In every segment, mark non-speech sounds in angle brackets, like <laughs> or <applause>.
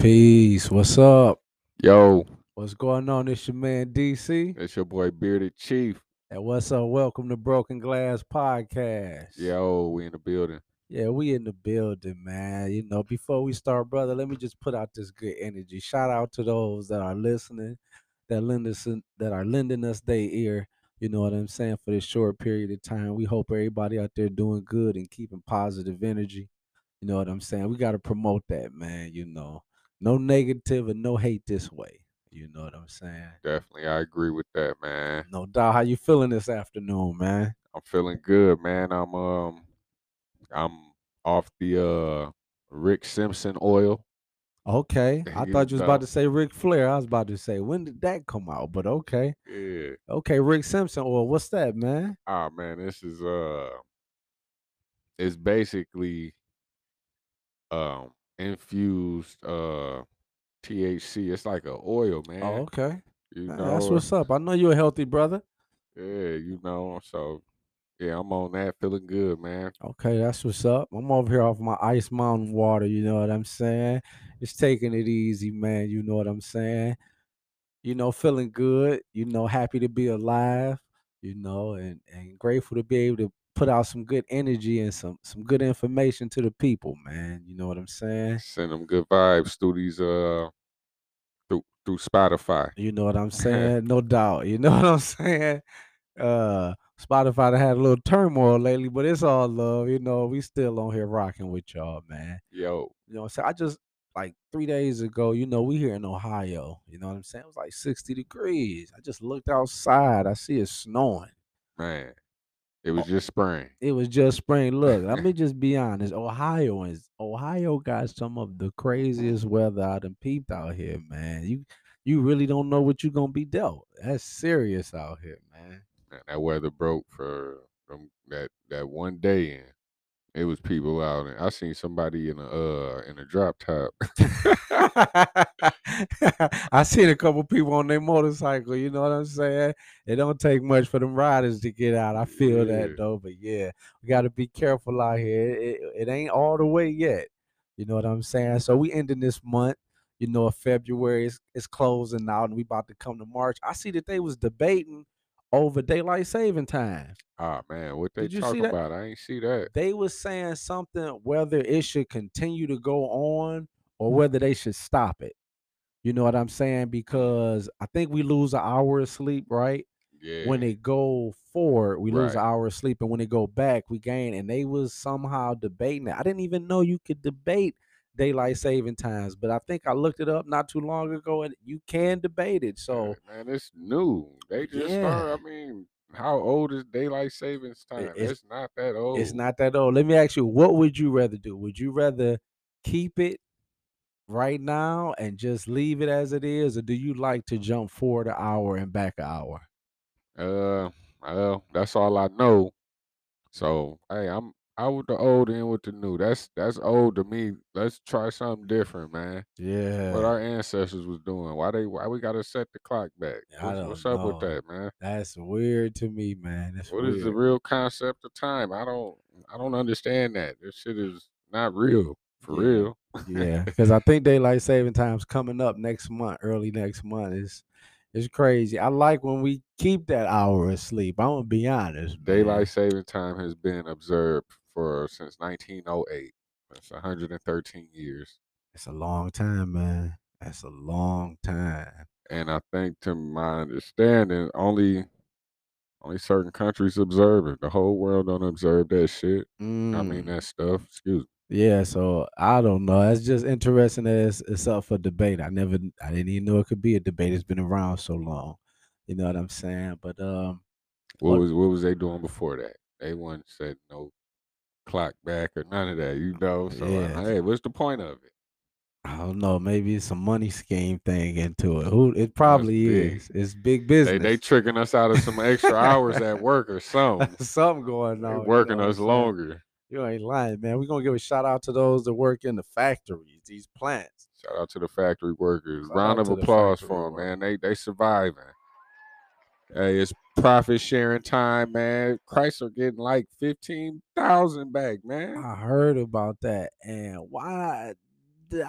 Peace. What's up? Yo, What's going on? It's your man DC. it's your boy Bearded Chief. And what's up? Welcome to Broken Glass Podcast. Yo, we in the building. Yeah, we in the building, man. You know, before we start, brother, let me just put out this good energy. Shout out to those that are listening, that lend us that are lending us their ear. You know what I'm saying? For this short period of time. We hope everybody out there doing good and keeping positive energy. You know what I'm saying? We got to promote that, man. You know, no negative and no hate this way. You know what I'm saying? Definitely, I agree with that, man. No doubt. How you feeling this afternoon, man? I'm feeling good, man. I'm um, I'm off the uh Rick Simpson oil. Okay. I thought you was about to say Ric Flair. I was about to say, when did that come out? But okay. Yeah. Okay, Rick Simpson. Well, what's that, man? Ah, man, this is uh, it's basically um infused uh THC. It's like a oil, man. Oh, okay. You know, That's what's up. I know you're a healthy brother. yeah, you know. So yeah, I'm on that, feeling good, man. Okay, that's what's up. I'm over here off my Ice Mountain water. You know what I'm saying? It's taking it easy, man. You know what I'm saying? You know, feeling good. You know, happy to be alive. You know, and and grateful to be able to put out some good energy and some some good information to the people, man. You know what I'm saying? Send them good vibes through these uh through through Spotify. You know what I'm <laughs> saying? No doubt. You <laughs> know what I'm saying? Uh Spotify had a little turmoil lately, but it's all love. You know, we still on here rocking with y'all, man. Yo, You know what I'm saying? I just like three days ago, you know, we here in Ohio. You know what I'm saying? It was like 60 degrees. I just looked outside. I see it snowing. man, it was just spring. It was just spring. Look, let me just be honest. Ohio Ohioans, Ohio got some of the craziest weather I done peeped out here, man. You you really don't know what you're gonna be dealt. That's serious out here, man. Man, that weather broke for from that that one day and it was people out and I seen somebody in a uh in a drop top. <laughs> I seen a couple people on their motorcycle. You know what I'm saying? It don't take much for them riders to get out. I feel Yeah. that though, but yeah, we got to be careful out here. It, it, it ain't all the way yet. You know what I'm saying? So we ending this month. You know, February is, is closing out, and we about to come to March. I see that they was debating over daylight saving time. Ah man, what they Did you see about? I ain't see that. They was saying something whether it should continue to go on or whether they should stop it. You know what I'm saying? Because I think we lose an hour of sleep, right? Yeah. When they go forward, we lose an hour of sleep, and when they go back, we gain. And they was somehow debating it. I didn't even know you could debate daylight saving times, but I think I looked it up not too long ago, and you can debate it. So man, it's new. They just started. I mean, how old is daylight savings time? it's- It's, not that old. It's not that old. Let me ask you, what would you rather do? Would you rather keep it right now and just leave it as it is, or do you like to jump forward an hour and back an hour? Uh, well, that's all I know. So, hey, I'm out with the old and with the new. That's that's old to me. Let's try something different, man. Yeah. What our ancestors was doing. Why they why we gotta set the clock back? What's, what's up with that, man? That's weird to me, man. That's What weird. is the real concept of time? I don't I don't understand that. This shit is not real. For Yeah. real. yeah, <laughs> because I think daylight saving time's coming up next month, early next month. It's it's crazy. I like when we keep that hour of sleep. I'm gonna be honest. man. Daylight saving time has been observed for since 1908. That's 113 years. It's a long time, man. That's a long time. And I think to my understanding, only only certain countries observe it. The whole world don't observe that shit. I mean Mm. that stuff. Excuse me. Yeah, so I don't know. It's just interesting it's, it's up for debate. I never, I didn't even know it could be a debate. It's been around so long. You know what I'm saying? But um, What What- was what was they doing before that? They one said no clock back or none of that, you know. So uh, Yeah. hey, what's the point of it? I don't know. Maybe it's a money scheme thing into it. Who? It probably is. It's big business. they tricking us out of some extra hours at <laughs> work or something. <laughs> Something going on. you know working what I'm us longer. You ain't lying, man. We're gonna give a shout out to those that work in the factories, these plants. Shout out to the factory workers. Shout Round of applause for them, man. They they surviving. Hey, it's profit sharing time, man. Chrysler getting like fifteen thousand back, man. I heard about that. And why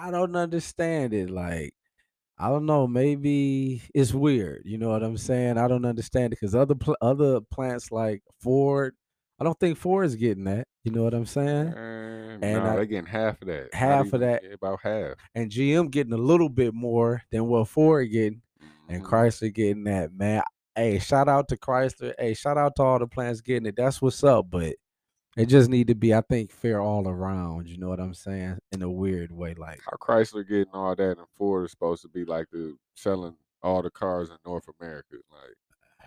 I don't understand it. Like I don't know, maybe it's weird. You know what I'm saying? I don't understand it because other pl- other plants like Ford, I don't think Ford is getting that. You know what I'm saying? And And no, I, they getting half of that. Not half of that, about half. and GM getting a little bit more than what Ford getting, and Mhm. Chrysler getting that. Man, hey, shout out to Chrysler. Hey, shout out to all the plants getting it. That's what's up. But it just need to be, I think, fair all around. You know what I'm saying? In a weird way, like. How Chrysler getting all that and Ford is supposed to be like the selling all the cars in North America. Like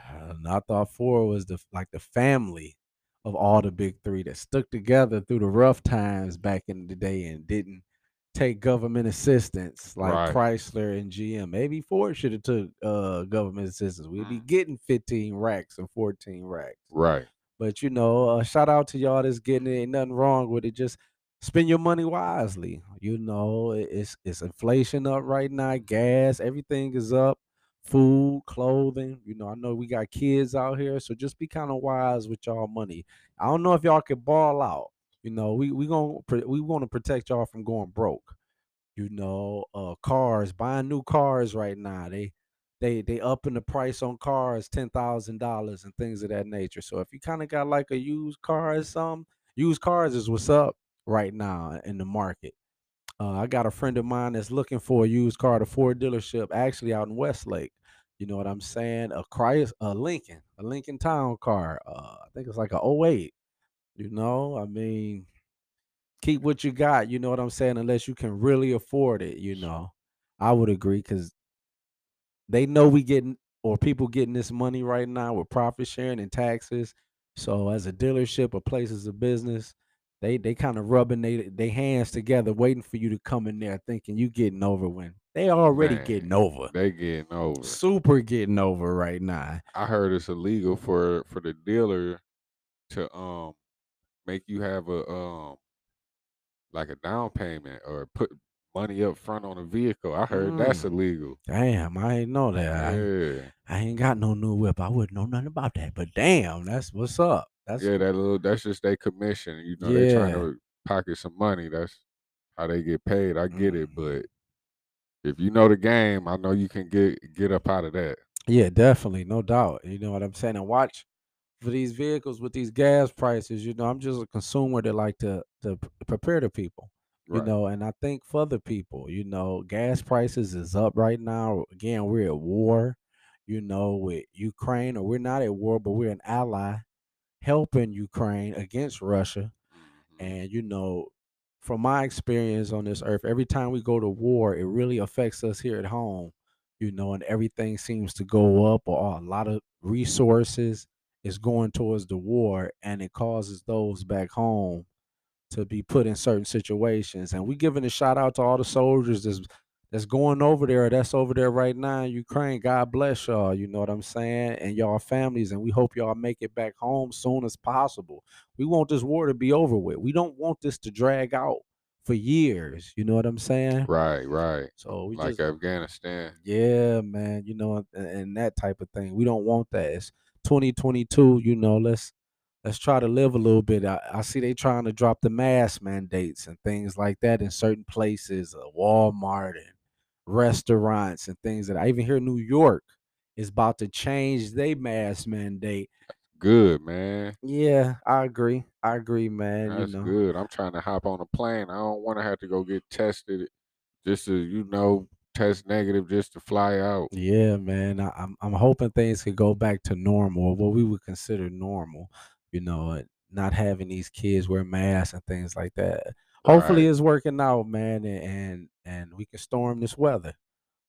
Uh, and I thought Ford was the like the family of all the big three that stuck together through the rough times back in the day and didn't take government assistance like Right. Chrysler and GM. Maybe Ford should have took uh, government assistance. We'd be Mm. getting 15 racks and 14 racks. right. But you know, uh, shout out to y'all that's getting it. Ain't nothing wrong with it. Just spend your money wisely. You know, it's it's inflation up right now. Gas, everything is up. Food, clothing. You know, I know we got kids out here, so just be kind of wise with y'all money. I don't know if y'all can ball out. You know, we we gonna we want to protect y'all from going broke you know uh cars buying new cars right now they they they upping the price on cars ten thousand dollars and things of that nature so if you kind of got like a used car or something used cars is what's up right now in the market uh, i got a friend of mine that's looking for a used car at a ford dealership actually out in westlake you know what i'm saying a Chrys, a lincoln a lincoln town car uh i think it's like a '08. You know i mean keep what you got, you know what I'm saying, unless you can really afford it, you know. I would agree because they know we getting or people getting this money right now with profit sharing and taxes. So as a dealership or places of business, they they kind of rubbing they they hands together, waiting for you to come in there thinking you getting over when they already Man, getting over. They getting over. Super getting over right now. I heard it's illegal for for the dealer to um make you have a um like a down payment or put money up front on a vehicle. I heard that's Mm, illegal. damn, I ain't know that. I, Yeah. I ain't got no new whip. I wouldn't know nothing about that. But damn, that's what's up. That's Yeah, that little that's just their commission. You know, they trying to pocket some money. That's how they get paid. I get it, Mm. but if you know the game, I know you can get get up out of that. Yeah, definitely, no doubt. You know what I'm saying? And watch for these vehicles with these gas prices. You know, I'm just a consumer that like to to prepare the people. You know, and I think for the people, you know, gas prices is up right now. Again, we're at war. You know, with Ukraine, or we're not at war, but we're an ally helping Ukraine against Russia. Mhm. And you know, from my experience on this earth, every time we go to war, it really affects us here at home. You know, and everything seems to go up, or a lot of resources is going towards the war, and it causes those back home to be put in certain situations. And we giving a shout out to all the soldiers that's that's going over there, that's over there right now in Ukraine. God bless y'all. You know what I'm saying? And y'all families. And we hope y'all make it back home soon as possible. We want this war to be over with. We don't want this to drag out for years. You know what I'm saying? Right, right. So we Like just Afghanistan. yeah, man. You know, and, and that type of thing. We don't want that. It's 2022. You know, let's let's try to live a little bit. I, I see they trying to drop the mask mandates and things like that in certain places, uh, Walmart and restaurants and things that I even hear New York is about to change their mask mandate. Good, man. Yeah, I agree. I agree, man. You That's know. good. I'm trying to hop on a plane. I don't want to have to go get tested just to, you know, test negative just to fly out. Yeah, man. I, I'm I'm hoping things could go back to normal, or what we would consider normal. You know, not having these kids wear masks and things like that. Hopefully, Right. it's working out, man, and and, and we can storm this weather.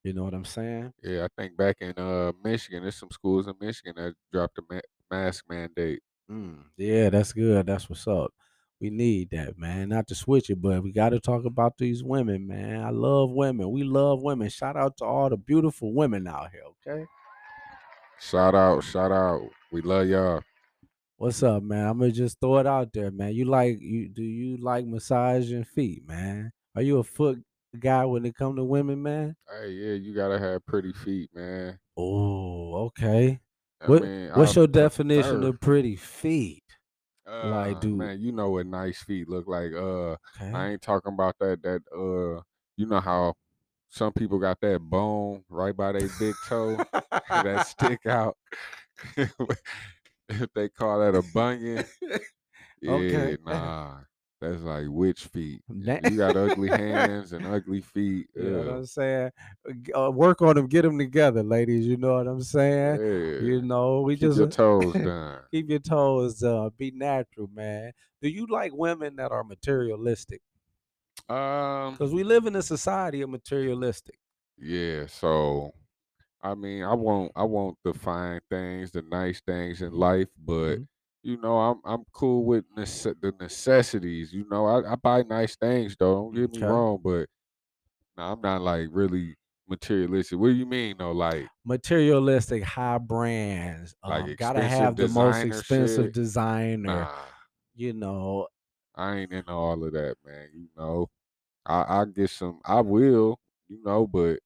You know what I'm saying? Yeah, I think back in uh Michigan, there's some schools in Michigan that dropped a ma- mask mandate. Mm, yeah, that's good. That's what's up. We need that, man. Not to switch it, but we got to talk about these women, man. I love women. We love women. Shout out to all the beautiful women out here. Okay. Shout out, shout out. We love y'all. What's up, man? I'm gonna just throw it out there, man. You like you do you like massaging feet, man? Are you a foot guy when it come to women, man? Hey, yeah, you gotta have pretty feet, man. Oh, okay. I What mean, what's your definition of pretty feet? Like, uh, do man, you know what nice feet look like. Uh, I ain't talking about that that uh you know how some people got that bone right by their big toe <laughs> that stick out. If <laughs> they call that a bunion. <laughs> Yeah, Okay. nah. That's like witch feet. <laughs> You got ugly hands and ugly feet. You know what I'm saying? Uh, Uh, work on them, get them together, ladies. You know what I'm saying? Yeah. You know, we just Keep just your toes <laughs> done. keep your toes uh be natural, man. Do you like women that are materialistic? Um, Because we live in a society of materialistic. yeah, so I mean, I want I want the fine things, the nice things in life, but Mhm. You know, I'm I'm cool with nece- the necessities. You know, I, I buy nice things though. Don't get me Okay. wrong, but nah, I'm not like really materialistic. What do you mean though? Like Materialistic, high brands. like Um, gotta have the most expensive shit? designer. Nah, You know, I ain't into all of that, man. You know, I I get some. I will, you know, but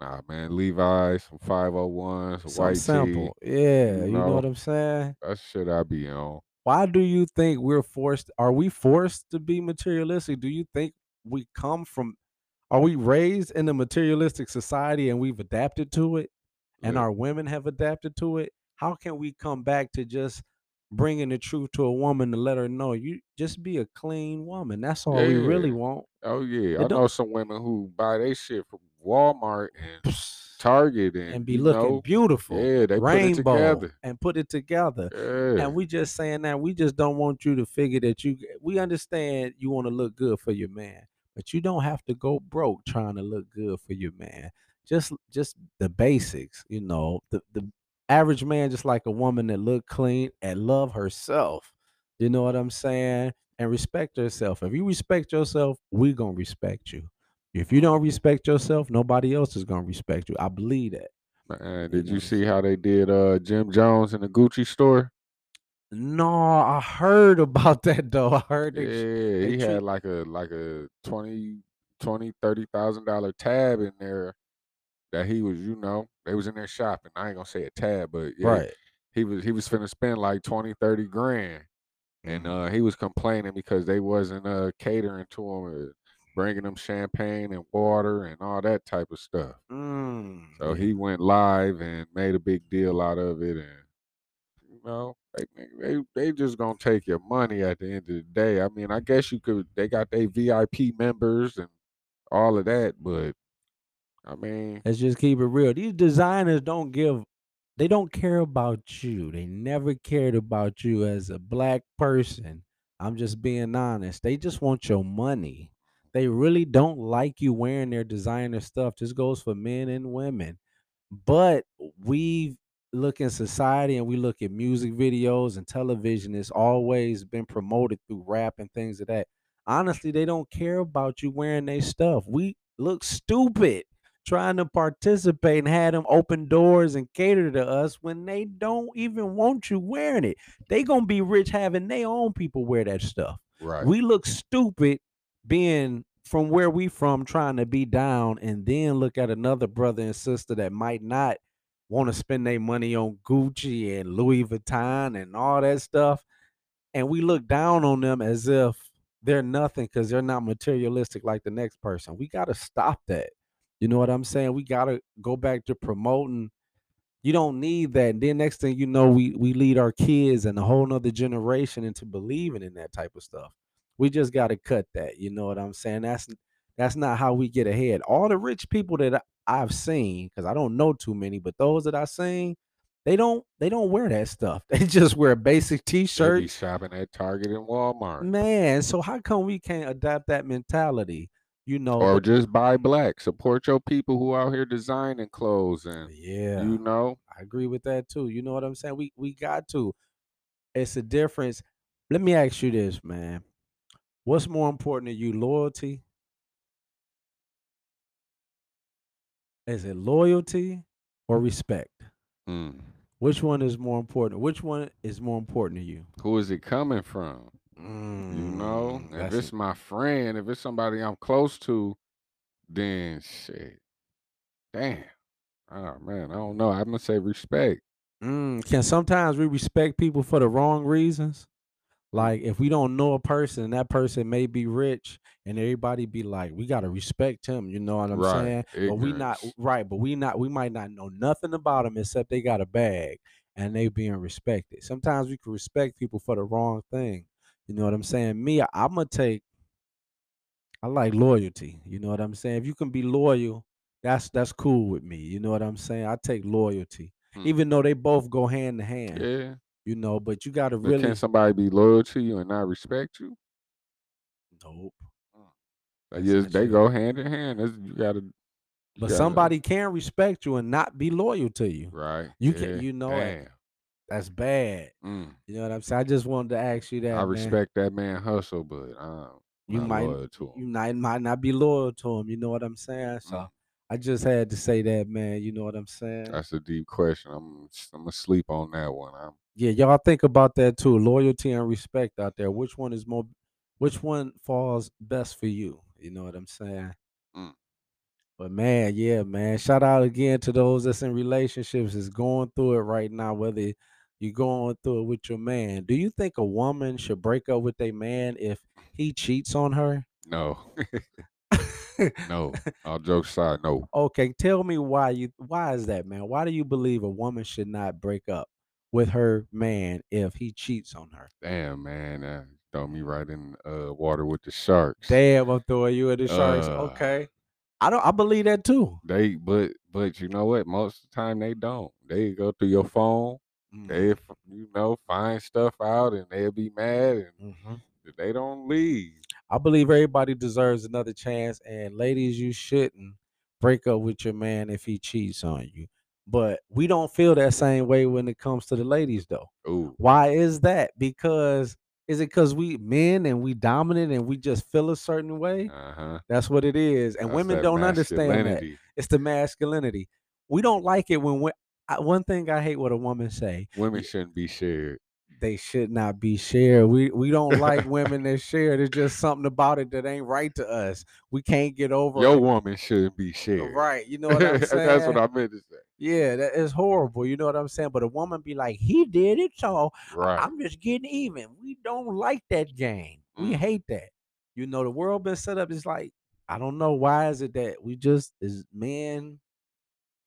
nah, man. Levi's, some five oh hundred ones, a something white tee. simple. Yeah, You you know know, what I'm saying? that's shit I be on. Why do you think we're forced? Are we forced to be materialistic? Do you think we come from? Are we raised in a materialistic society and we've adapted to it, and Look, our women have adapted to it? How can we come back to just bringing the truth to a woman to let her know you just be a clean woman? That's all we really want. Oh yeah, It I know some women who buy their shit from Walmart and Target, and and be looking know, beautiful, yeah, they put it together. and put it together. Yeah, And we just saying that we just don't want you to figure that you we understand you want to look good for your man, but you don't have to go broke trying to look good for your man. Just just the basics, you know. The the average man just like a woman that look clean and love herself. You know what I'm saying? And respect herself. If you respect yourself, we going to respect you. If you don't respect yourself, nobody else is going to respect you. I believe that. man. Did you what see how they did uh Jim Jones in the Gucci store? No, I heard about <laughs> that though. I heard Yeah, tr- they he treat had like a like a 20 20 30 thousand dollar tab in there that he was, you know, they was in there shopping. I ain't gonna say a tab, but yeah, right. he was he was finna spend like 20, 30 grand. And Mhm. uh he was complaining because they wasn't uh catering to him, bringing him champagne and water and all that type of stuff. Mm, So he went live and made a big deal out of it, and you know, they they they just gonna take your money at the end of the day. I mean, I guess you could. They got their VIP members and all of that, but I mean, Let's just keep it real. These designers don't give they don't care about you. They never cared about you as a black person. I'm just being honest. They just want your money. They really don't like you wearing their designer stuff. This goes for men and women. But we look in society and we look at music videos and television. It's always been promoted through rap and things of that. Honestly, they don't care about you wearing their stuff. We look stupid trying to participate and have them open doors and cater to us when they don't even want you wearing it. They gonna be rich having their own people wear that stuff. right? We look stupid being from where we from trying to be down and then look at another brother and sister that might not want to spend their money on Gucci and Louis Vuitton and all that stuff and we look down on them as if they're nothing because they're not materialistic like the next person. We got to stop that. You know what I'm saying? We got to go back to promoting. You don't need that. And then next thing you know, we we lead our kids and a whole nother generation into believing in that type of stuff. We just got to cut that. You know what I'm saying? That's that's not how we get ahead. All the rich people that I've seen, because I don't know too many, but those that I've seen, they don't they don't wear that stuff. <laughs> They just wear basic t-shirts shopping at Target and Walmart, Man, so how come we can't adapt that mentality? You know, or just buy black. Support your people who out here designing clothes, and yeah, you know, I agree with that too. You know what I'm saying? We we got to. It's a difference. Let me ask you this, man. What's more important to you, loyalty? Is it loyalty or respect? mm, Which one is more important? Which one is more important to you? who is it coming from? You know, Mm, if that's a, it's my friend, if it's somebody I'm close to, then shit, damn. Oh man, I don't know. I'm gonna say respect. mm, can sometimes we respect people for the wrong reasons? Like if we don't know a person that person may be rich and everybody be like, we gotta respect him, you know what I'm Right. saying? But we not right, but we not we might not know nothing about them except they got a bag and they being respected. Sometimes we can respect people for the wrong thing. You know what I'm saying? Me, I'm gonna take I like loyalty. You know what I'm saying? If you can be loyal, that's that's cool with me. You know what I'm saying? I take loyalty. Hmm. Even though they both go hand to hand, Yeah. you know, but you gotta But can somebody be loyal to you and not respect you? Nope. Like, yes, they true. go hand in hand. That's, you gotta. You But gotta- somebody can respect you and not be loyal to you. Right. you yeah, can- you know it. Damn. That's bad. Mm. You know what I'm saying? I just wanted to ask you that. I man. respect that man hustle, but I'm You might loyal to you might might not be loyal to him. You know what I'm saying? So Mm. I just had to say that, man. You know what I'm saying? That's a deep question. I'm I'm gonna sleep on that one. I'm Yeah, y'all think about that too. Loyalty and respect out there. Which one is more? Which one falls best for you? You know what I'm saying? Mm. But man, yeah, man. Shout out again to those that's in relationships is going through it right now. Whether you're going through it with your man, do you think a woman should break up with a man if he cheats on her? no, <laughs> no. All jokes aside, no. okay, tell me why you. Why is that, man? Why do you believe a woman should not break up with her man if he cheats on her? Damn, man, uh, throw me right in uh, water with the sharks. Damn, I'm throwing you at the sharks. Uh, okay, I don't. I believe that too. They, but but you know what? Most of the time they don't. They go through your phone. Mm, They, you know, find stuff out, and they'll be mad, and mhm. they don't leave. I believe everybody deserves another chance, and ladies, you shouldn't break up with your man if he cheats on you. But we don't feel that same way when it comes to the ladies, though. Ooh, Why is that? Because is it because we men and we dominant and we just feel a certain way? uh huh. That's what it is, and women don't understand that. It's the masculinity. We don't like it when we, I, one thing I hate what a woman say. Women shouldn't be shared. They should not be shared. We we don't like <laughs> women that share. There's just something about it that ain't right to us. We can't get over Your it. woman shouldn't be shared. Right. You know what I'm saying? <laughs> That's what I meant to say. Yeah, that is horrible. You know what I'm saying? But a woman be like, he did it, so Right. I'm just getting even. We don't like that game. We Mm. hate that. You know, the world been set up. It's like, I don't know why is it that we just is men.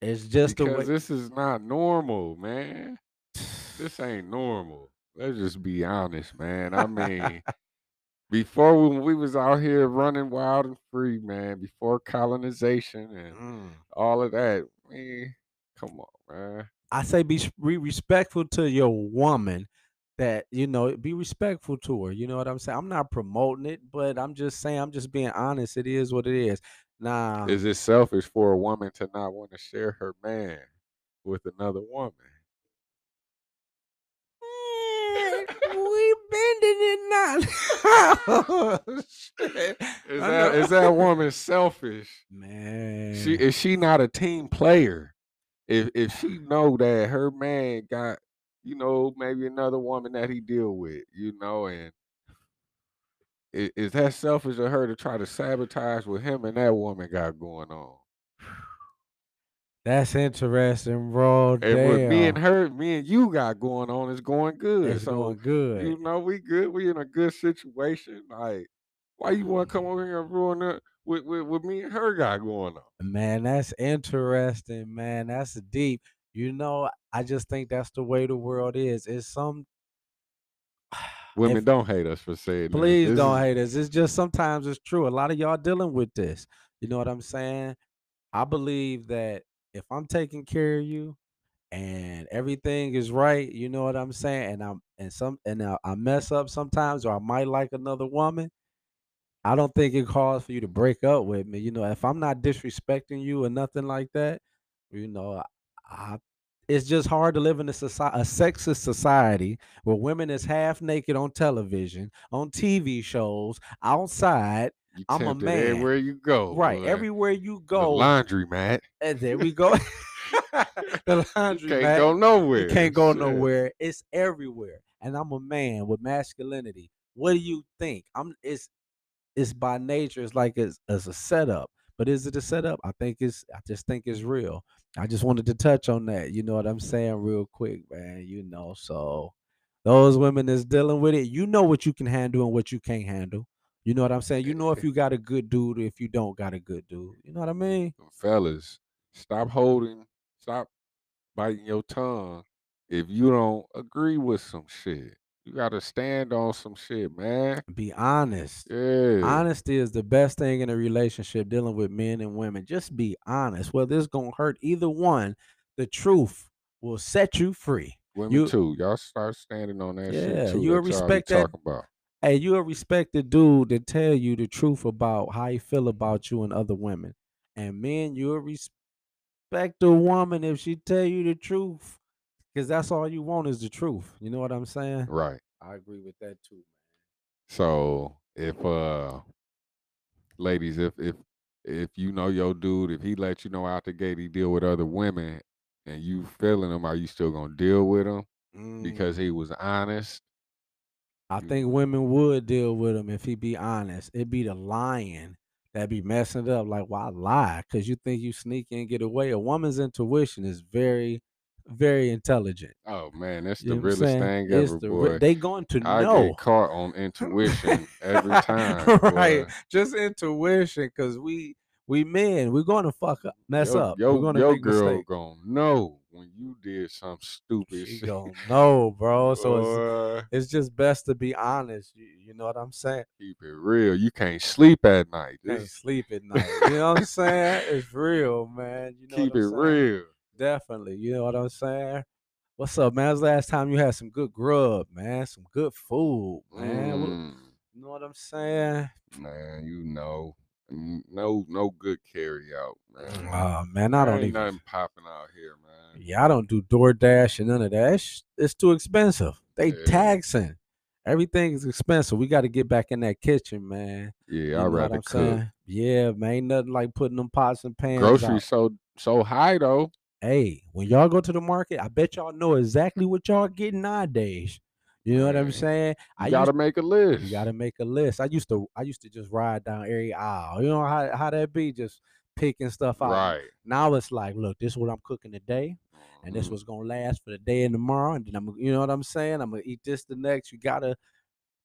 It's just the because way. this is not normal, man. This ain't normal. Let's just be honest, man. I mean, <laughs> before when we was out here running wild and free, man, before colonization and Mm. all of that, man, come on, man. I say be, be respectful to your woman. That you know, be respectful to her. You know what I'm saying? I'm not promoting it, but I'm just saying, I'm just being honest. It is what it is. Nah, Is it selfish for a woman to not want to share her man with another woman? We bending it now. <laughs> oh. Is that that <laughs> woman selfish? Man, She is she not a team player? If if she know that her man got, you know, maybe another woman that he deal with, you know, and is that selfish of her to try to sabotage what him and that woman got going on? that's interesting, bro. And what me and her, me and you got going on is going good. it's so going good. you know, we good. We in a good situation. Like, why you want to come over here and ruin it with, with what me and her got going on? Man, that's interesting, man. That's deep. You know, I just think that's the way the world is. It's some <sighs> Women If- don't hate us for saying please This don't hate us. It's just sometimes it's true. A lot of y'all dealing with this. You know what I'm saying? I believe that if I'm taking care of you and everything is right, you know what I'm saying, and I'm and some and I, I mess up sometimes, or I might like another woman. I don't think it calls for you to break up with me. You know, if I'm not disrespecting you or nothing like that, you know, I, it's just hard to live in a society, a sexist society where women is half naked on television, on TV shows, outside. You I'm a man. everywhere you go. right, boy. everywhere you go, The laundry mat. and there we go. <laughs> <laughs> the You laundry can't mat. go nowhere. You can't go nowhere. It's everywhere. And I'm a man with masculinity. What do you think? I'm it's it's by nature, it's like it's, it's a setup. But is it a setup? I think it's I just think it's real. I just wanted to touch on that. You know what I'm saying, real quick, man. You know, so Those women that's dealing with it, you know what you can handle and what you can't handle. You know what I'm saying? You know if you got a good dude or if you don't got a good dude. You know what I mean? Fellas, stop holding, stop biting your tongue if you don't agree with some shit. You gotta stand on some shit, man. Be honest. Yeah. Honesty is the best thing in a relationship dealing with men and women. Just be honest. Whether it's gonna hurt either one, the truth will set you free. Women You- too. Y'all start standing on that Yeah, shit too. you'll that respect that- about. Hey, you a respected dude to tell you the truth about how he feel about you and other women. And men, you'll respect a woman if she tell you the truth. Cause that's all you want is the truth. You know what I'm saying? Right. I agree with that too. So if uh ladies, if if if you know your dude, if he let you know out the gate he deal with other women and you feeling him, are you still gonna deal with him because Mm. he was honest? I you- think women would deal with him if he be honest. It'd be the lying that be messing it up. Like, why lie? Because you think you sneak and get away. A woman's intuition is very, very intelligent. Oh man, that's You the realest thing It's ever, the boy. They going to I know. get caught on intuition every <laughs> time. right. boy. Just intuition, because we we men, we're gonna fuck up, mess your, up. Your, we're gonna your girl mistakes. gonna know when you did some stupid She gonna know, bro. So it's it's just best to be honest. You, you know what I'm saying? keep it real. You can't sleep at night. Can't sleep at night. You know what I'm saying? It's real, man. You know keep it saying? real. Definitely. You know what I'm saying? What's up, man? The last time you had some good grub, man? Some good food, man. Mm, you know what I'm saying? man, you know, no, no good carry out, man. Oh man, I There don't even. nothing popping out here, man. Yeah, I don't do DoorDash and none of that. It's, it's too expensive. They Yeah. taxing. Everything is expensive. We got to get back in that kitchen, man. Yeah, You I'd rather cook. saying? Yeah, man. Ain't nothing like putting them pots and pans Groceries out. so so high though. Hey, when y'all go to the market, I bet y'all know exactly what y'all getting nowadays. You know what I'm saying? You I gotta used, make a list. you gotta make a list. I used to I used to just ride down every aisle. You know how how that be? Just picking stuff out. right. Now it's like, look, this is what I'm cooking today. and this Mhm. was gonna last for the day and tomorrow. And then I'm, you know what I'm saying? I'm gonna eat this the next. You gotta,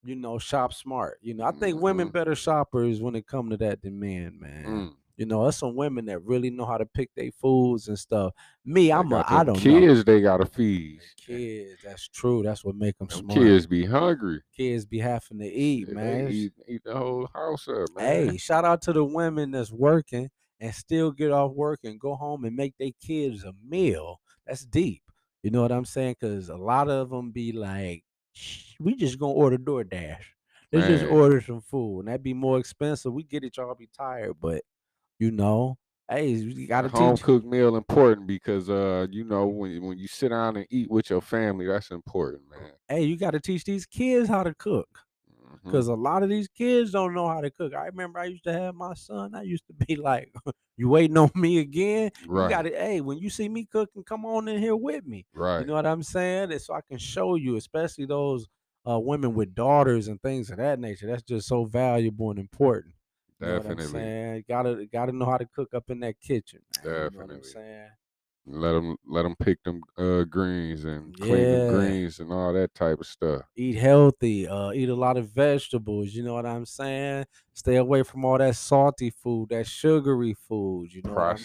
you know, shop smart. You know, I think women Mhm. better shoppers when it come to that than men, man. Mm. You know, there's some women that really know how to pick their foods and stuff. Me, I'm a, I don't know. kids they gotta feed. Kids, that's true. That's what make them Them smart. kids be hungry. Kids be having to eat, Shit, man. Eat, eat the whole house up, man. Hey, shout out to the women that's working and still get off work and go home and make their kids a meal. That's deep. You know what I'm saying? Because a lot of them be like, "Shh, we just gonna order DoorDash. Let's just order some food, and that'd be more expensive. We get it, y'all be tired, but you know, hey, you gotta a home teach. cooked meal important because uh you know when you- when you sit down and eat with your family that's important man Hey, you gotta teach these kids how to cook. Because a lot of these kids don't know how to cook. I remember I used to have my son. I used to be <laughs> like, "You waiting on me again? You got to Hey, when you see me cooking, come on in here with me. right You know what I'm saying? And so I can show you, especially those uh, women with daughters and things of that nature. That's just so valuable and important. You know what I'm definitely saying? Gotta gotta know how to cook up in that kitchen. Man. You know what I'm Definitely. saying? let them let them pick them uh greens and clean Yeah. them greens and all that type of stuff Eat healthy. Uh, eat a lot of vegetables. You know what I'm saying? Stay away from all that salty food, that sugary food. You know what I'm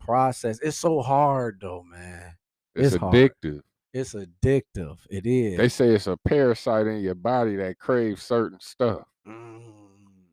processed It's so hard though, man. it's, It's hard. addictive It's addictive. It is. they say it's a parasite in your body that craves certain stuff Mm,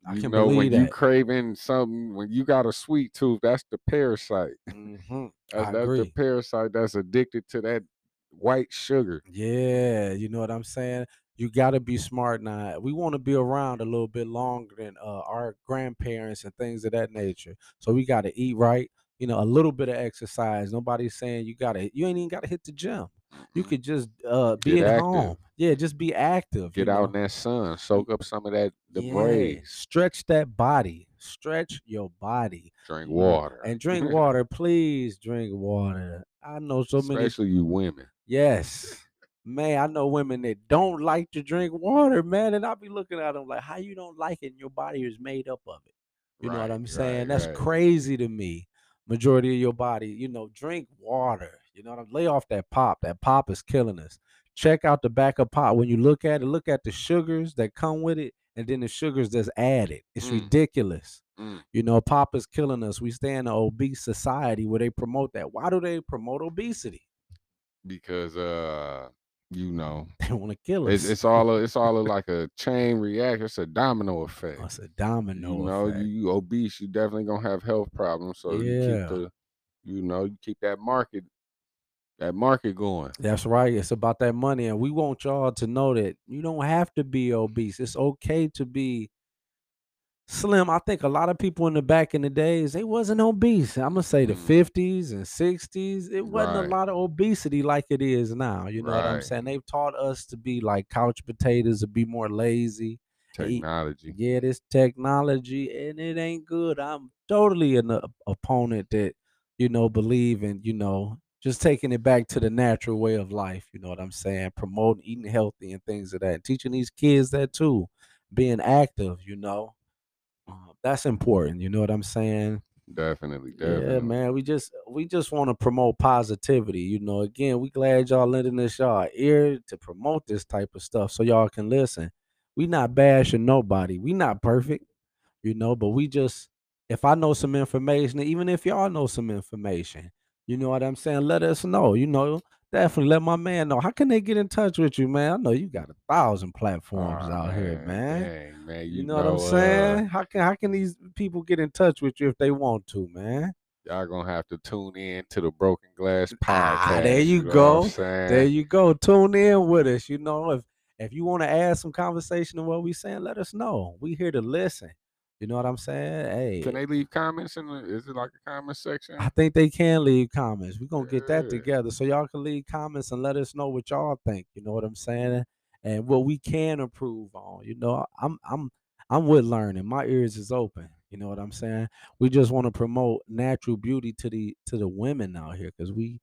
I you can know when believe you that. craving something when you got a sweet tooth that's the parasite <laughs> hmm That's, I that's agree. the parasite that's addicted to that white sugar. Yeah, you know what I'm saying? You got to be smart now. We want to be around a little bit longer than uh, our grandparents and things of that nature. So we got to eat right. You know, a little bit of exercise. Nobody's saying you got to. You ain't even got to hit the gym. You Mhm. could just uh, be Get at active. home. Yeah, just be active. Get out know? in that sun, soak up some of that the Yeah, breeze, Stretch that body. Stretch your body. drink water, And drink <laughs> water. Please drink water. I know so many especially you women. Yes. Man, I know women that don't like to drink water, man. And I'll be looking at them like, how you don't like it and your body is made up of it. You know what I'm saying? right, That's right. crazy to me. Majority of your body, you know, drink water. You know what I'm lay off that pop. That pop is killing us. check out the back of pop. when you look at it. Look at the sugars that come with it, and then the sugars that's added. It's Mm. ridiculous. Mm. You know, pop is killing us. We stay in an obese society where they promote that. Why do they promote obesity? because uh, you know, <laughs> They want to kill us. it's it's all a, it's all a, <laughs> like a chain reaction. It's a domino effect. Oh, it's a domino you know, you, you obese, you definitely gonna have health problems. So you Yeah. keep the, you know, you keep that market, that market going. That's right. It's about that money. And we want y'all to know that you don't have to be obese. It's okay to be slim. I think a lot of people in the back in the days, they wasn't obese. I'm gonna say the Mm. 50s and 60s. It wasn't Right. a lot of obesity like it is now. You know what I'm saying? They've taught us to be like couch potatoes, to be more lazy. and eat- Technology. Yeah, this technology and it ain't good. I'm totally an op- opponent that, you know, believe in, you know, just taking it back to the natural way of life. You know what I'm saying? Promoting eating healthy and things of that. And teaching these kids that too. Being active, you know. Uh, that's important. You know what I'm saying? Definitely, definitely. Yeah, man. We just we just want to promote positivity. You know, again, we glad y'all lending us y'all ear to promote this type of stuff so y'all can listen. We not bashing nobody. We not perfect, you know, but we just if I know some information, even if y'all know some information, you know what I'm saying, let us know. You know, definitely let my man know. How can they get in touch with you, man? I know you got a thousand platforms Aw, out here, man. dang, man, You, you, know, what I'm uh, saying? How can how can these people get in touch with you if they want to, man? y'all gonna have to tune in to the Broken Glass podcast. Ah, there you know go. There you go. Tune in with us. You know, if if you want to add some conversation to what we're saying, let us know. We here to listen. You know what I'm saying? Hey, Can they leave comments in the? Is it like a comment section? I think they can leave comments. We're gonna get that together. So y'all can leave comments and let us know what y'all think. You know what I'm saying? And what we can improve on. You know, I'm I'm I'm with learning. My ears is open. You know what I'm saying? We just want to promote natural beauty to the to the women out here because we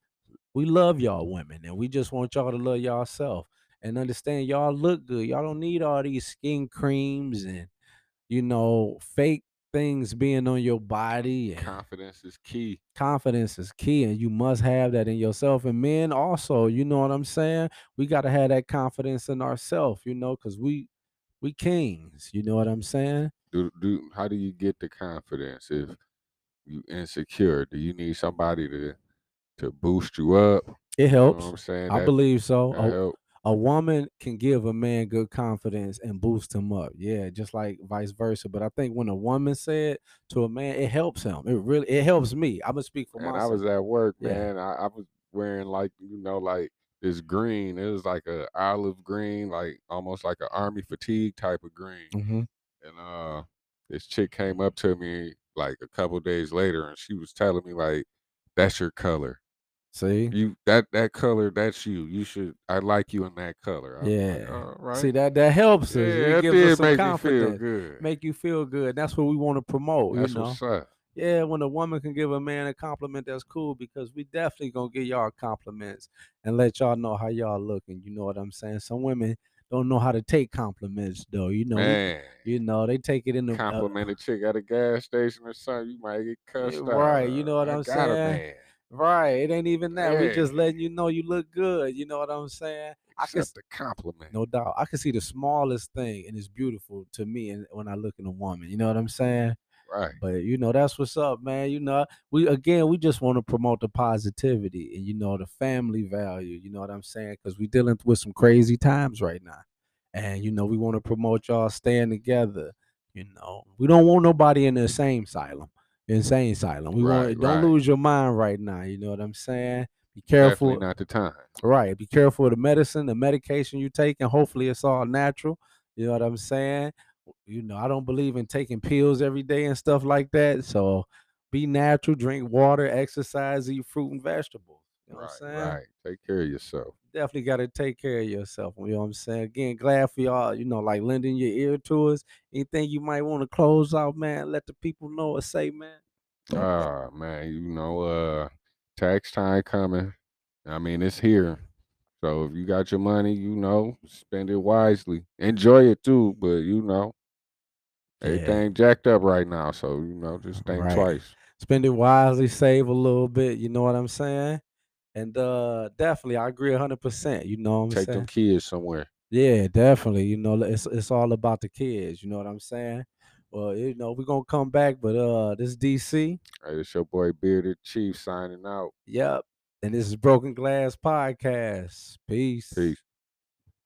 we love y'all women and we just want y'all to love y'allself and understand y'all look good. Y'all don't need all these skin creams and you know fake things being on your body and Confidence is key. confidence is key and you must have that in yourself and men also you know what i'm saying we got to have that confidence in ourselves you know because we we kings you know what i'm saying Do do how do you get the confidence if you insecure? Do you need somebody to to boost you up? it You know helps what I'm saying? i That- believe so a, oh, help. A woman can give a man good confidence and boost him up yeah just like vice versa but i think when a woman said to a man it helps him it really it helps me i'm gonna speak for And I was at work, Yeah. man. I, I was wearing like you know like this green. It was like a olive green, like almost like an army fatigue type of green. Mhm. And uh, this chick came up to me like a couple days later, and she was telling me like, "That's your color. See You that that color. That's you. You should. I like you in that color." I was like, yeah All right. see that that helps us yeah, it gives did us some make confidence feel good. make you feel good. That's what we want to promote. That's you know, what's up. yeah. When a woman can give a man a compliment, that's cool because we definitely gonna give y'all compliments and let y'all know how y'all looking. You know what I'm saying? Some women don't know how to take compliments though. You know, Man, you know they take it in the uh, compliment a chick at a gas station or something, you might get cussed out. right, you know what I I'm saying? man. Right. It ain't even that. We just letting you know you look good. You know what I'm saying? I can the compliment. No doubt. I can see the smallest thing and it's beautiful to me and when I look in a woman. You know what I'm saying? Right. But you know, that's what's up, man. You know, we again we just want to promote the positivity and you know the family value, you know what I'm saying? Because we dealing with some crazy times right now. And you know, we want to promote y'all staying together. You know, we don't want nobody in the same asylum. Insane asylum. We Right, want don't right. lose your mind right now. You know what I'm saying? Be careful. Definitely not the time. Right. Be careful of the medicine, the medication you take, and hopefully it's all natural. You know what I'm saying? You know, I don't believe in taking pills every day and stuff like that. So be natural, drink water, exercise, eat fruit and vegetables. You know right, what I'm saying? right. Take care of yourself. Definitely got to take care of yourself. You know what I'm saying? Again, glad for y'all, you know, like lending your ear to us. Anything you might want to close out, man, let the people know or say, man. Ah, man, you know, uh, tax time coming. I mean, it's here. So if you got your money, you know, spend it wisely. Enjoy it too, but you know, Yeah. everything jacked up right now. So you know, just think Right. twice. Spend it wisely, save a little bit. You know what I'm saying? And uh definitely I agree hundred percent. You know what I'm Take saying? them kids somewhere. Yeah, definitely. You know, it's it's all about the kids. You know what I'm saying? Well, you know, we're gonna come back, but uh this DC. Hey, it's your boy Bearded Chief signing out. Yep. And this is Broken Glass Podcast. Peace. Peace.